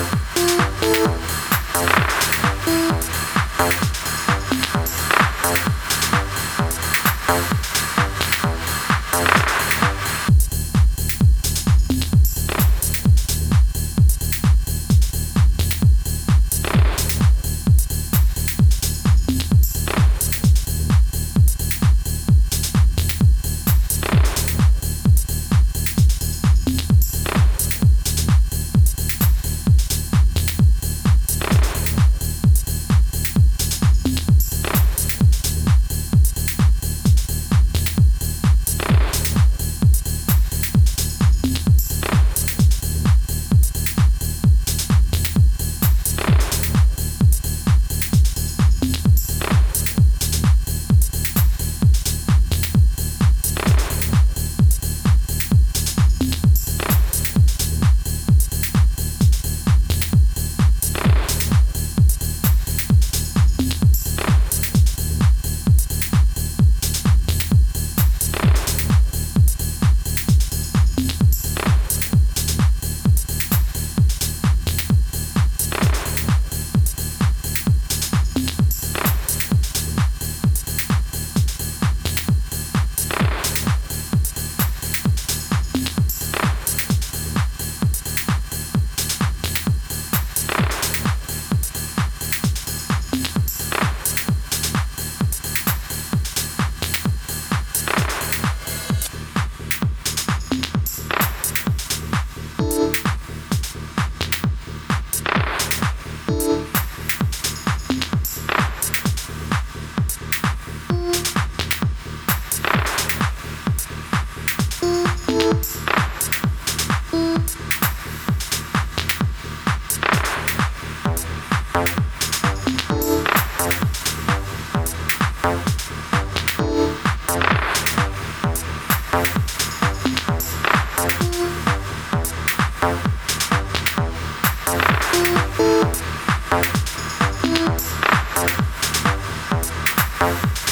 Thank Bye.